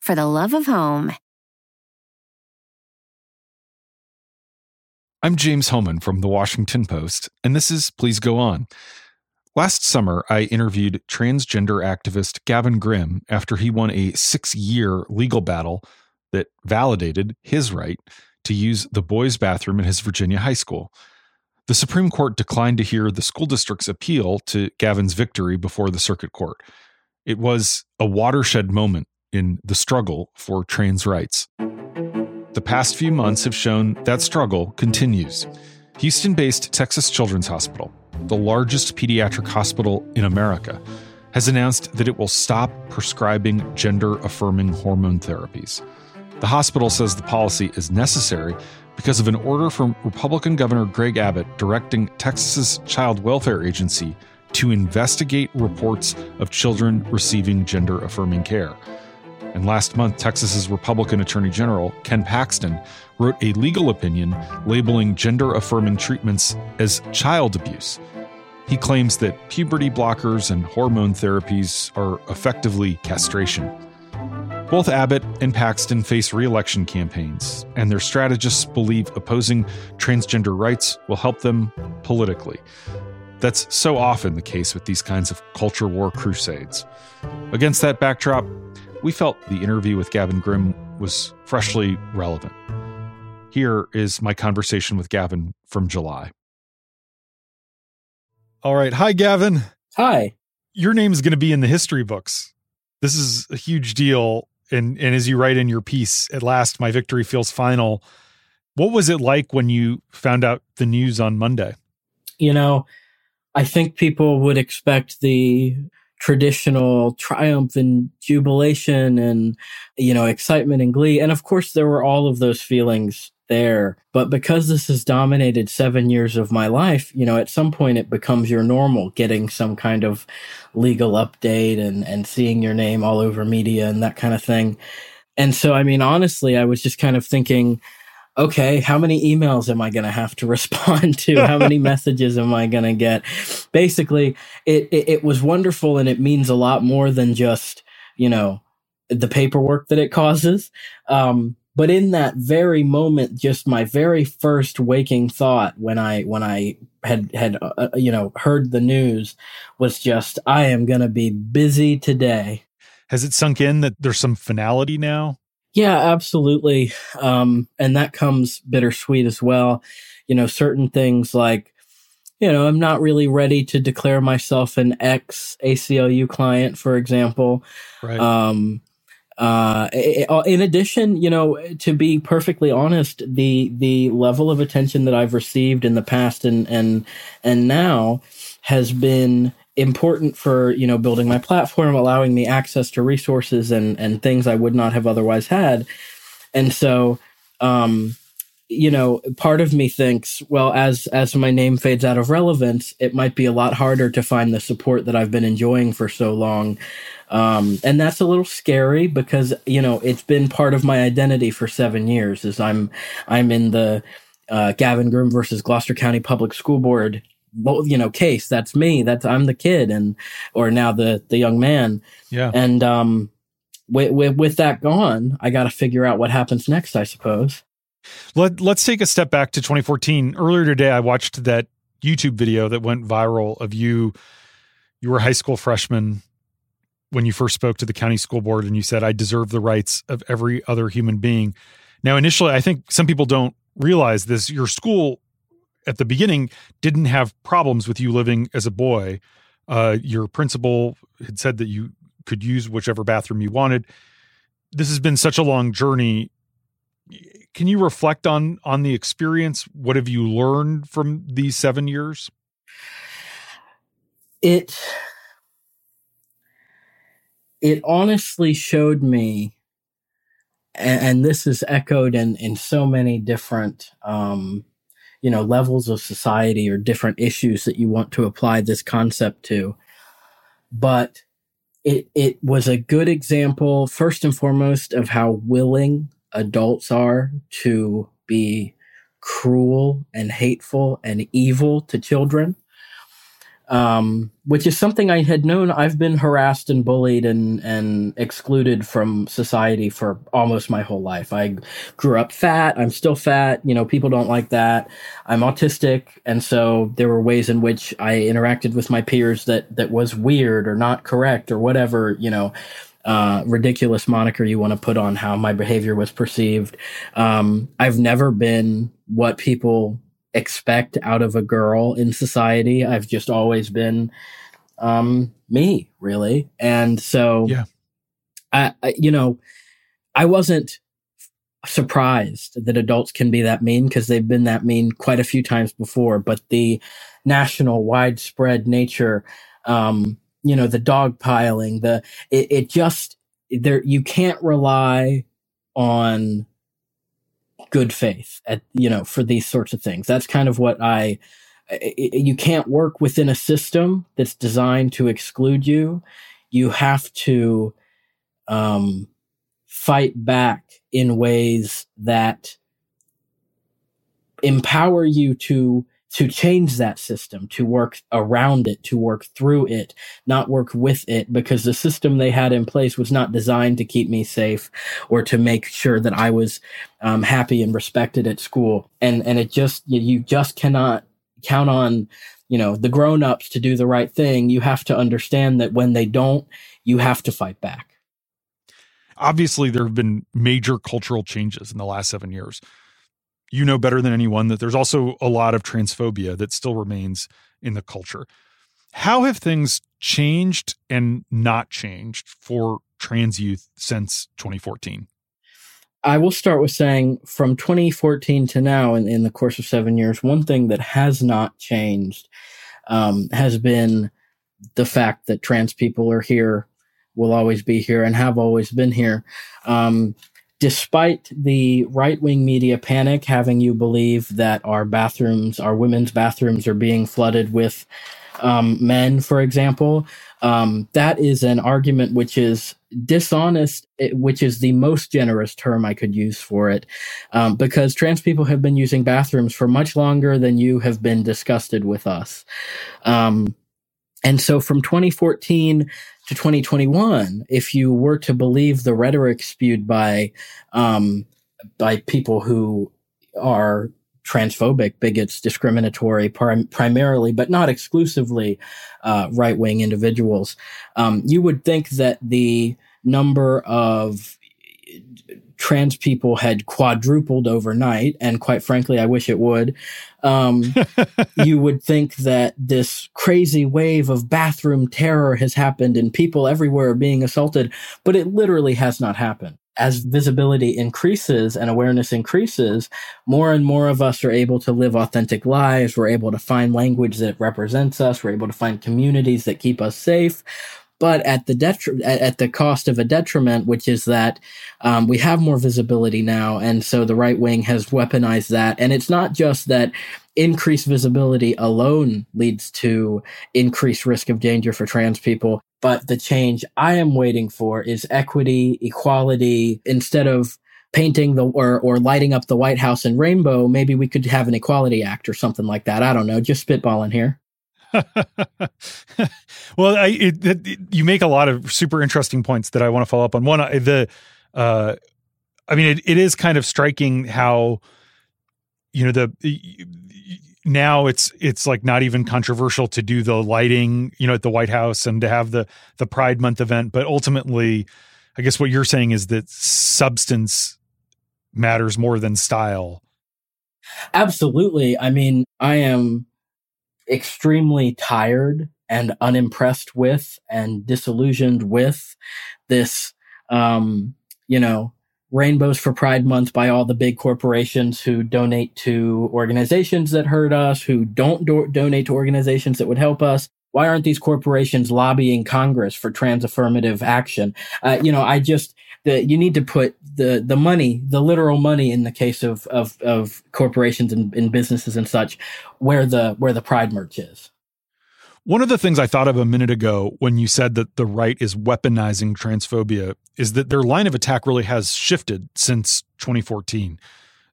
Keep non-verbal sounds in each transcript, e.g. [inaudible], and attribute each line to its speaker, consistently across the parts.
Speaker 1: for the love of home.
Speaker 2: I'm James Hohmann from The Washington Post, and this is Please Go On. Last summer, I interviewed transgender activist Gavin Grimm after he won a six year legal battle that validated his right to use the boys' bathroom in his Virginia high school. The Supreme Court declined to hear the school district's appeal to Gavin's victory before the circuit court. It was a watershed moment in the struggle for trans rights. The past few months have shown that struggle continues. Houston based Texas Children's Hospital, the largest pediatric hospital in America, has announced that it will stop prescribing gender affirming hormone therapies. The hospital says the policy is necessary because of an order from Republican Governor Greg Abbott directing Texas's Child Welfare Agency to investigate reports of children receiving gender affirming care. And last month, Texas's Republican Attorney General, Ken Paxton, wrote a legal opinion labeling gender affirming treatments as child abuse. He claims that puberty blockers and hormone therapies are effectively castration. Both Abbott and Paxton face re election campaigns, and their strategists believe opposing transgender rights will help them politically. That's so often the case with these kinds of culture war crusades. Against that backdrop, we felt the interview with Gavin Grimm was freshly relevant. Here is my conversation with Gavin from July. All right. Hi, Gavin.
Speaker 3: Hi.
Speaker 2: Your name is going to be in the history books. This is a huge deal. And, and as you write in your piece, at last, my victory feels final. What was it like when you found out the news on Monday?
Speaker 3: You know, I think people would expect the traditional triumph and jubilation and you know excitement and glee. And of course there were all of those feelings there. But because this has dominated 7 years of my life you know at some point it becomes your normal getting some kind of legal update and and seeing your name all over media and that kind of thing. And so i mean honestly i was just kind of thinking okay, how many emails am I going to have to [laughs] respond to? How many [laughs] messages am I going to get? Basically, it, it, it was wonderful and it means a lot more than just, you know, the paperwork that it causes. Um, but in that very moment, just my very first waking thought when I, when I had, had, uh, uh you know, heard the news was just, I am going to be busy today.
Speaker 2: Has it sunk in that there's some finality now?
Speaker 3: Yeah, absolutely. Um, and that comes bittersweet as well. You know, certain things like, you know, I'm not really ready to declare myself an ex ACLU client, for example.
Speaker 2: Right.
Speaker 3: Um, uh, in addition, you know, to be perfectly honest, the the level of attention that I've received in the past and and and now has been important for you know building my platform allowing me access to resources and and things i would not have otherwise had. And so um you know part of me thinks well as as my name fades out of relevance it might be a lot harder to find the support that i've been enjoying for so long. Um and that's a little scary because you know it's been part of my identity for 7 years as i'm i'm in the uh, Gavin Grimm versus Gloucester County Public School Board you know case that's me that's i'm the kid and or now the the young man.
Speaker 2: Yeah.
Speaker 3: And um with with, with that gone i got to figure out what happens next i suppose.
Speaker 2: Let, let's take a step back to 2014 earlier today i watched that youtube video that went viral of you you were a high school freshman when you first spoke to the county school board and you said i deserve the rights of every other human being. Now initially i think some people don't realize this. Your school at the beginning didn't have problems with you living as a boy. Uh, your principal had said that you could use whichever bathroom you wanted. This has been such a long journey. Can you reflect on on the experience? What have you learned from these seven years?
Speaker 3: It it honestly showed me and, this is echoed in in so many different um, you know levels of society or different issues that you want to apply this concept to. But it it was a good example first and foremost of how willing adults are to be cruel and hateful and evil to children um, which is something I had known. I've been harassed and bullied and, and excluded from society for almost my whole life. I grew up fat. I'm still fat. You know, people don't like that. I'm autistic. And so there were ways in which I interacted with my peers that, that was weird or not correct or whatever, you know, uh, ridiculous moniker you want to put on how my behavior was perceived. Um, I've never been what people expect out of a girl in society. I've just always been um, me, really. And so,
Speaker 2: yeah,
Speaker 3: I, I, you know, I wasn't surprised that adults can be that mean because they've been that mean quite a few times before. But the national, widespread nature, um, you know, the dog piling, the it, it just there you can't rely on good faith at you know for these sorts of things. That's kind of what i you can't work within a system that's designed to exclude you. You have to um, fight back in ways that empower you to to change that system, to work around it, to work through it, not work with it, because the system they had in place was not designed to keep me safe or to make sure that I was um, happy and respected at school. And and it just you, just cannot count on you know the grown-ups to do the right thing. You have to understand that when they don't, you have to fight back.
Speaker 2: Obviously, there have been major cultural changes in the last seven years you know better than anyone that there's also a lot of transphobia that still remains in the culture. How have things changed and not changed for trans youth since 2014?
Speaker 3: I will start with saying from 2014 to now, in, in the course of seven years, one thing that has not changed um, has been the fact that trans people are here, will always be here, and have always been here. Um, despite the right wing media panic having you believe that our bathrooms, our women's bathrooms, are being flooded with um, men, for example, um, that is an argument which is dishonest, which is the most generous term I could use for it, um, because trans people have been using bathrooms for much longer than you have been disgusted with us. Um, and so from 2014 to 2021, if you were to believe the rhetoric spewed by, um, by people who are transphobic, bigots, discriminatory, prim- primarily, but not exclusively, uh, right wing individuals, um, you would think that the number of trans people had quadrupled overnight, and quite frankly, I wish it would. Um, [laughs] you would think that this crazy wave of bathroom terror has happened and people everywhere are being assaulted, but it literally has not happened. As visibility increases and awareness increases, more and more of us are able to live authentic lives. We're able to find language that represents us. We're able to find communities that keep us safe but at the at the cost of a detriment, which is that um, we have more visibility now, and so the right wing has weaponized that. And it's not just that increased visibility alone leads to increased risk of danger for trans people, but the change I am waiting for is equity, equality. Instead of painting the or or lighting up the White House in rainbow, maybe we could have an Equality Act or something like that. I don't know, just spitballing here. [laughs]
Speaker 2: well, I, it, it, you make a lot of super interesting points that I want to follow up on. One, the, uh, I mean, it, it is kind of striking how, you know, the now it's it's like not even controversial to do the lighting, you know, at the White House and to have the the Pride Month event, but ultimately, I guess what you're saying is that substance matters more than style.
Speaker 3: Absolutely. I mean, I am extremely tired and unimpressed with and disillusioned with this, um, you know, rainbows for Pride Month by all the big corporations who donate to organizations that hurt us, who don't do- donate to organizations that would help us. Why aren't these corporations lobbying Congress for trans affirmative action? Uh, you know, I just, the you need to put the the money, the literal money in the case of of, of corporations and, and businesses and such, where the where the pride merch is.
Speaker 2: One of the things I thought of a minute ago when you said that the right is weaponizing transphobia is that their line of attack really has shifted since 2014.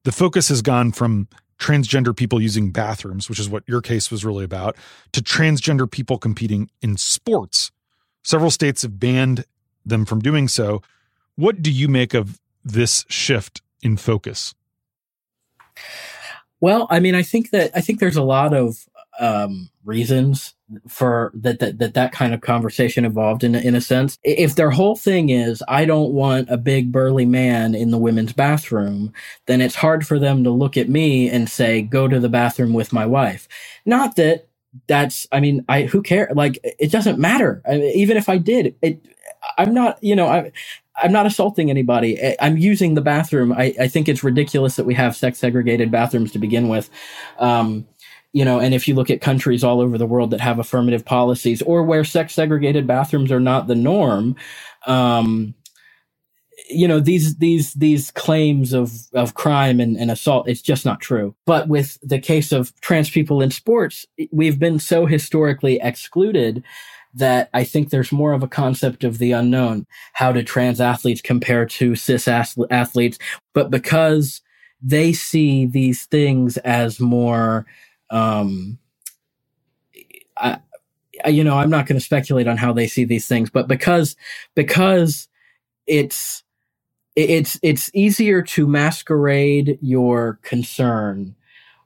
Speaker 2: The focus has gone from transgender people using bathrooms, which is what your case was really about, to transgender people competing in sports. Several states have banned them from doing so. What do you make of this shift in focus?
Speaker 3: Well, I mean, I think that I think there's a lot of um, reasons for that, that that that kind of conversation evolved in in a sense. If their whole thing is I don't want a big burly man in the women's bathroom, then it's hard for them to look at me and say go to the bathroom with my wife. Not that that's I mean I who care like it doesn't matter. I mean, even if I did it I'm not you know I I'm not assaulting anybody. I'm using the bathroom. I, I think it's ridiculous that we have sex segregated bathrooms to begin with. Um, you know, and if you look at countries all over the world that have affirmative policies or where sex segregated bathrooms are not the norm, um, you know these these these claims of of crime and, and assault it's just not true but with the case of trans people in sports we've been so historically excluded that I think there's more of a concept of the unknown. How do trans athletes compare to cis athletes? But because they see these things as more um, I, you know, I'm not going to speculate on how they see these things, but because because it's it's it's easier to masquerade your concern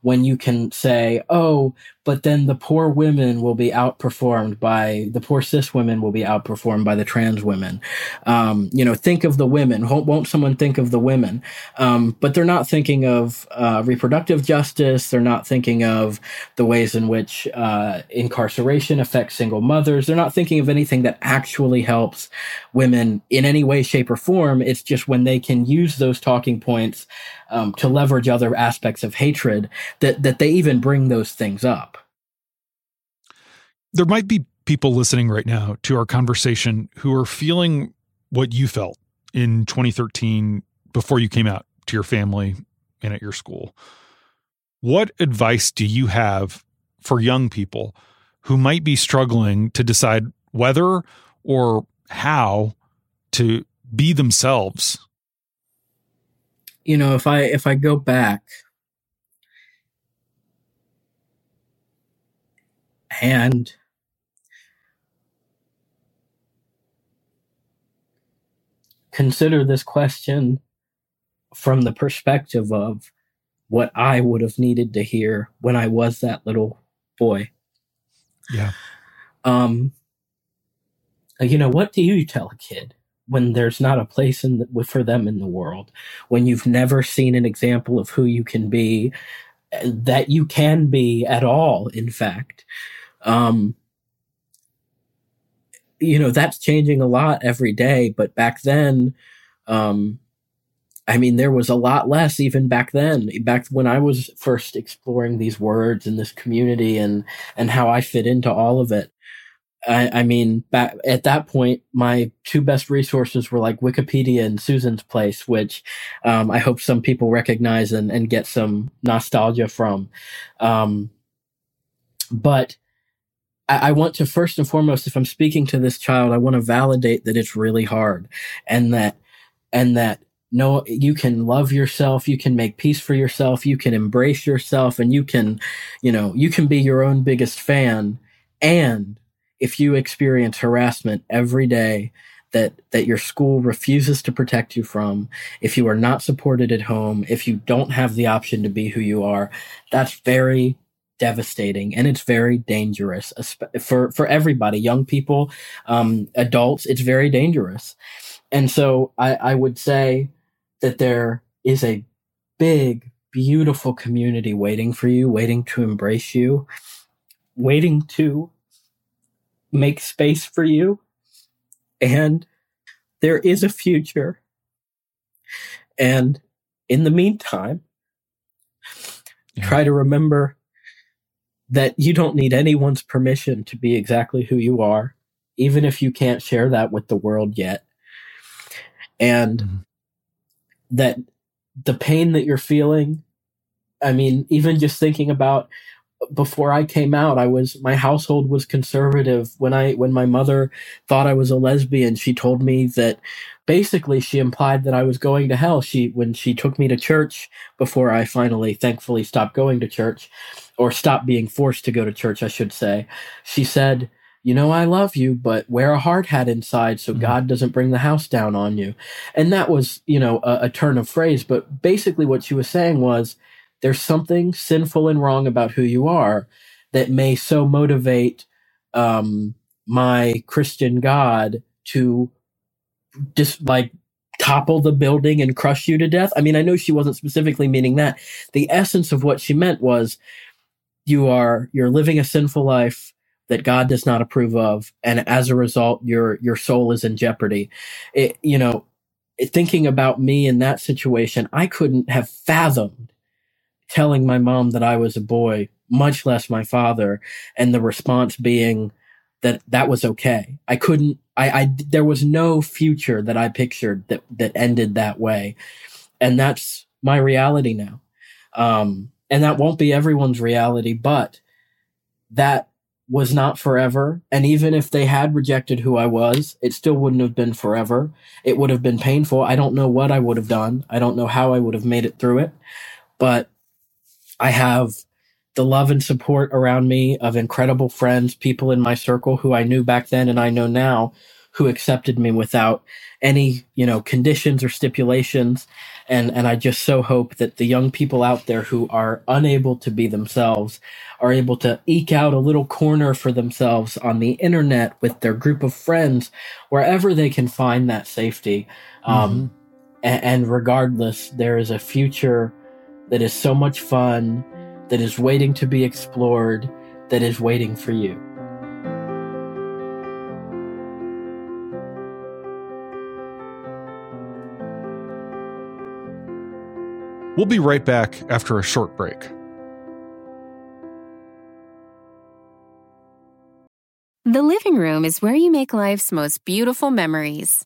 Speaker 3: when you can say, "Oh, but then the poor women will be outperformed by the poor cis women will be outperformed by the trans women. Um, you know, think of the women. Won't, someone think of the women? Um, but they're not thinking of uh, reproductive justice. They're not thinking of the ways in which uh, incarceration affects single mothers. They're not thinking of anything that actually helps women in any way, shape, or form. It's just when they can use those talking points um, to leverage other aspects of hatred that that they even bring those things up
Speaker 2: there might be people listening right now to our conversation who are feeling what you felt in 2013 before you came out to your family and at your school. What advice do you have for young people who might be struggling to decide whether or how to be themselves?
Speaker 3: You know, if I if I go back and consider this question from the perspective of what I would have needed to hear when I was that little boy.
Speaker 2: Yeah.
Speaker 3: Um, you know, what do you tell a kid when there's not a place in the, for them in the world? When you've never seen an example of who you can be, that you can be at all, in fact. Um, you know that's changing a lot every day but back then um i mean there was a lot less even back then back when i was first exploring these words and this community and and how i fit into all of it I, I mean, back at that point, my two best resources were like Wikipedia and Susan's Place, which um, I hope some people recognize and, and get some nostalgia from. Um, but I, I want to first and foremost, if I'm speaking to this child, I want to validate that it's really hard and that, and that no, you can love yourself. You can make peace for yourself. You can embrace yourself and you can, you know, you can be your own biggest fan. And if you experience harassment every day, that that your school refuses to protect you from if you are not supported at home if you don't have the option to be who you are that's very devastating and it's very dangerous for for everybody young people um, adults it's very dangerous and so I, I would say that there is a big beautiful community waiting for you waiting to embrace you waiting to make space for you and there is a future and in the meantime yeah. try to remember that you don't need anyone's permission to be exactly who you are, even if you can't share that with the world yet. and mm-hmm. that the pain that you're feeling i mean even just thinking about before I came out, I was my household was conservative. When I when my mother thought I was a lesbian, she told me that basically she implied that I was going to hell. She when she took me to church before I finally thankfully stopped going to church or stopped being forced to go to church, I should say. She said, "You know I love you, but wear a hard hat inside so mm-hmm. God doesn't bring the house down on you." And that was, you know, a, a turn of phrase, but basically what she was saying was there's something sinful and wrong about who you are that may so motivate um, my Christian God to just like topple the building and crush you to death. I mean, I know she wasn't specifically meaning that. The essence of what she meant was you are you're living a sinful life that God does not approve of, and as a result, your your soul is in jeopardy. It, you know, thinking about me in that situation, I couldn't have fathomed telling my mom that I was a boy, much less my father, and the response being that that was okay. I couldn't, I, I, there was no future that I pictured that, that ended that way. And that's my reality now. Um, and that won't be everyone's reality, but that was not forever. And even if they had rejected who I was, it still wouldn't have been forever. It would have been painful. I don't know what I would have done. I don't know how I would have made it through it, but I have the love and support around me of incredible friends, people in my circle who I knew back then and I know now who accepted me without any, you know, conditions or stipulations. And, and I just so hope that the young people out there who are unable to be themselves are able to eke out a little corner for themselves on the internet with their group of friends, wherever they can find that safety. Um, mm-hmm. Um, and, and regardless, there is a future that is so much fun, that is waiting to be explored, that is waiting for you.
Speaker 2: We'll be right back after a short break.
Speaker 1: The living room is where you make life's most beautiful memories.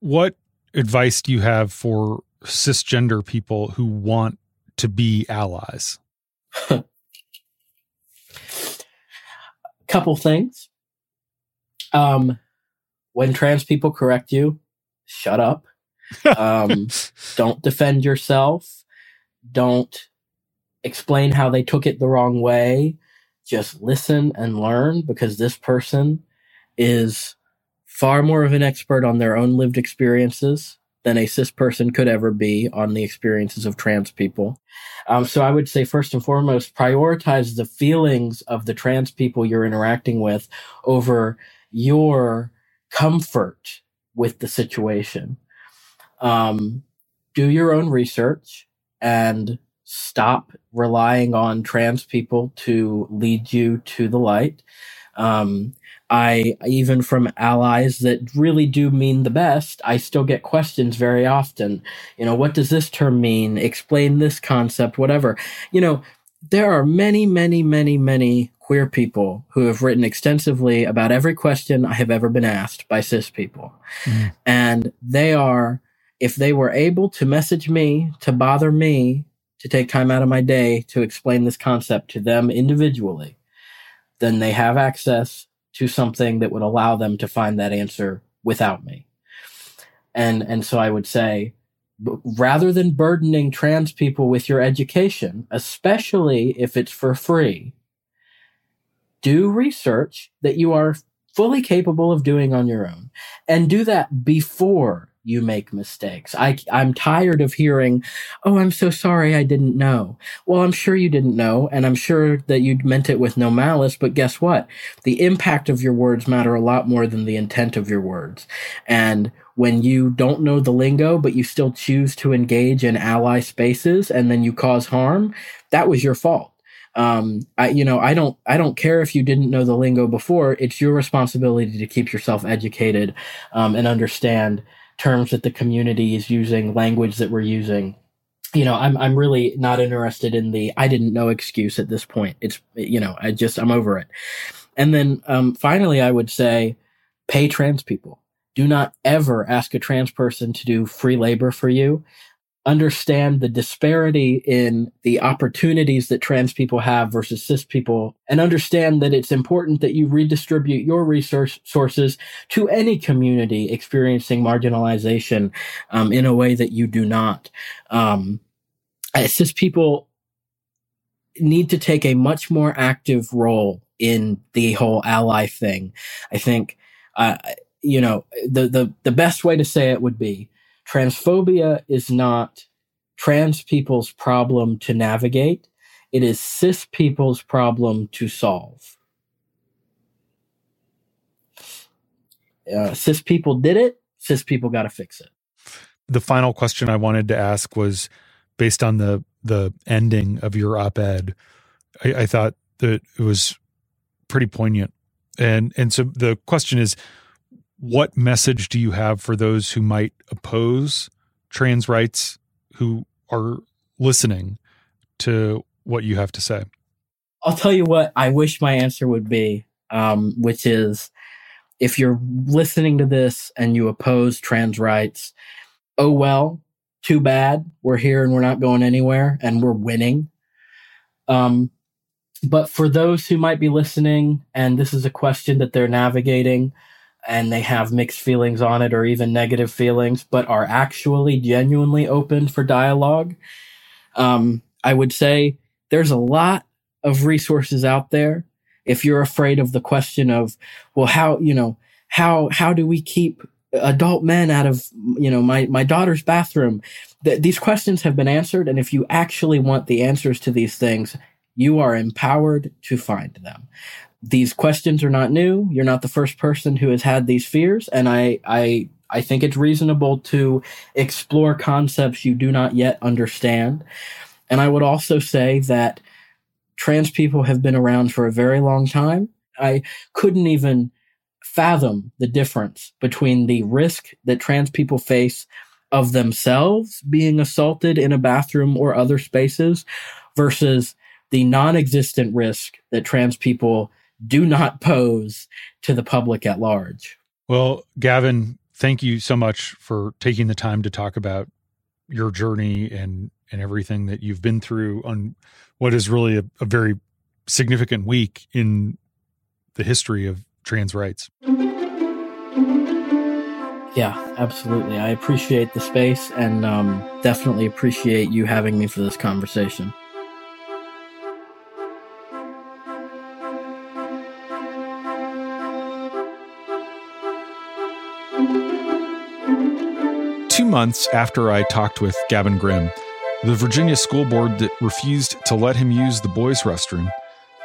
Speaker 2: What advice do you have for cisgender people who want to be allies? [laughs]
Speaker 3: Couple things. Um, when trans people correct you, shut up. Um, [laughs] don't defend yourself. Don't explain how they took it the wrong way. Just listen and learn because this person is far more of an expert on their own lived experiences than a cis person could ever be on the experiences of trans people. Um, so I would say, first and foremost, prioritize the feelings of the trans people you're interacting with over your comfort with the situation. Um, do your own research and stop relying on trans people to lead you to the light. Um, I, even from allies that really do mean the best, I still get questions very often. You know, what does this term mean? Explain this concept, whatever. You know, there are many, many, many, many queer people who have written extensively about every question I have ever been asked by cis people. Mm. And they are, if they were able to message me, to bother me, to take time out of my day to explain this concept to them individually, then they have access to something that would allow them to find that answer without me. And, and so I would say, rather than burdening trans people with your education, especially if it's for free, do research that you are fully capable of doing on your own and do that before you make mistakes. I, I'm tired of hearing, Oh, I'm so sorry. I didn't know. Well, I'm sure you didn't know. And I'm sure that you meant it with no malice. But guess what? The impact of your words matter a lot more than the intent of your words. And when you don't know the lingo, but you still choose to engage in ally spaces and then you cause harm, that was your fault. Um, I, you know, I don't, I don't care if you didn't know the lingo before. It's your responsibility to keep yourself educated um, and understand terms that the community is using, language that we're using. You know, I'm, I'm really not interested in the I didn't know excuse at this point. It's, you know, I just, I'm over it. And then um, finally, I would say, pay trans people do not ever ask a trans person to do free labor for you. Understand the disparity in the opportunities that trans people have versus cis people, and understand that it's important that you redistribute your resource sources to any community experiencing marginalization um, in a way that you do not. Um, cis people need to take a much more active role in the whole ally thing. I think uh, you know, the, the, the best way to say it would be transphobia is not trans people's problem to navigate. It is cis people's problem to solve. Uh, cis people did it. Cis people got to fix it.
Speaker 2: The final question I wanted to ask was based on the the ending of your op-ed. I, I thought that it was pretty poignant, and and so the question is, what message do you have for those who might oppose trans rights who are listening to what you have to say?
Speaker 3: I'll tell you what I wish my answer would be, um, which is if you're listening to this and you oppose trans rights, oh well, too bad. We're here and we're not going anywhere and we're winning. Um, but for those who might be listening and this is a question that they're navigating, and they have mixed feelings on it or even negative feelings, but are actually genuinely open for dialogue, um, I would say there's a lot of resources out there. If you're afraid of the question of, well, how, you know, how, how do we keep adult men out of, you know, my, my daughter's bathroom? Th- these questions have been answered. And if you actually want the answers to these things, you are empowered to find them these questions are not new. You're not the first person who has had these fears, and I I I think it's reasonable to explore concepts you do not yet understand. And I would also say that trans people have been around for a very long time. I couldn't even fathom the difference between the risk that trans people face of themselves being assaulted in a bathroom or other spaces versus the non existent risk that trans people do not pose to the public at large.
Speaker 2: Well, Gavin, thank you so much for taking the time to talk about your journey and and everything that you've been through on what is really a, a very significant week in the history of trans rights.
Speaker 3: Yeah, absolutely. I appreciate the space and um, definitely appreciate you having me for this conversation.
Speaker 2: Months after I talked with Gavin Grimm, the Virginia school board that refused to let him use the boys' restroom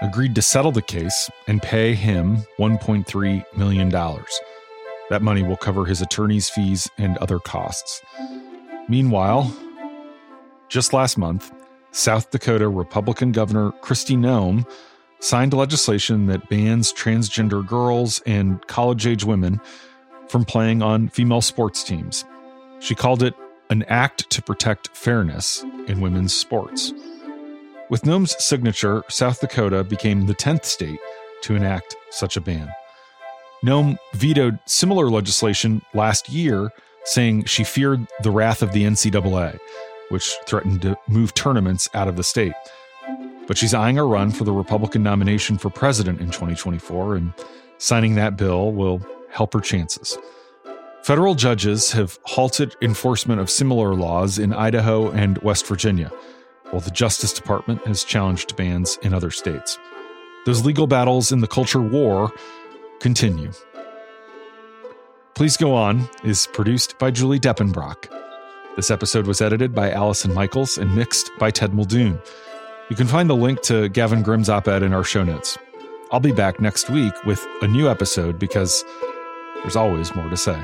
Speaker 2: agreed to settle the case and pay him $1.3 million. That money will cover his attorney's fees and other costs. Meanwhile, just last month, South Dakota Republican Governor Kristi Noem signed legislation that bans transgender girls and college age women from playing on female sports teams. She called it an act to protect fairness in women's sports. With Noem's signature, South Dakota became the 10th state to enact such a ban. Noem vetoed similar legislation last year, saying she feared the wrath of the NCAA, which threatened to move tournaments out of the state. But she's eyeing a run for the Republican nomination for president in 2024, and signing that bill will help her chances. Federal judges have halted enforcement of similar laws in Idaho and West Virginia, while the Justice Department has challenged bans in other states. Those legal battles in the culture war continue. Please Go On is produced by Julie Depenbrock. This episode was edited by Allison Michaels and mixed by Ted Muldoon. You can find the link to Gavin Grimm's op ed in our show notes. I'll be back next week with a new episode because there's always more to say.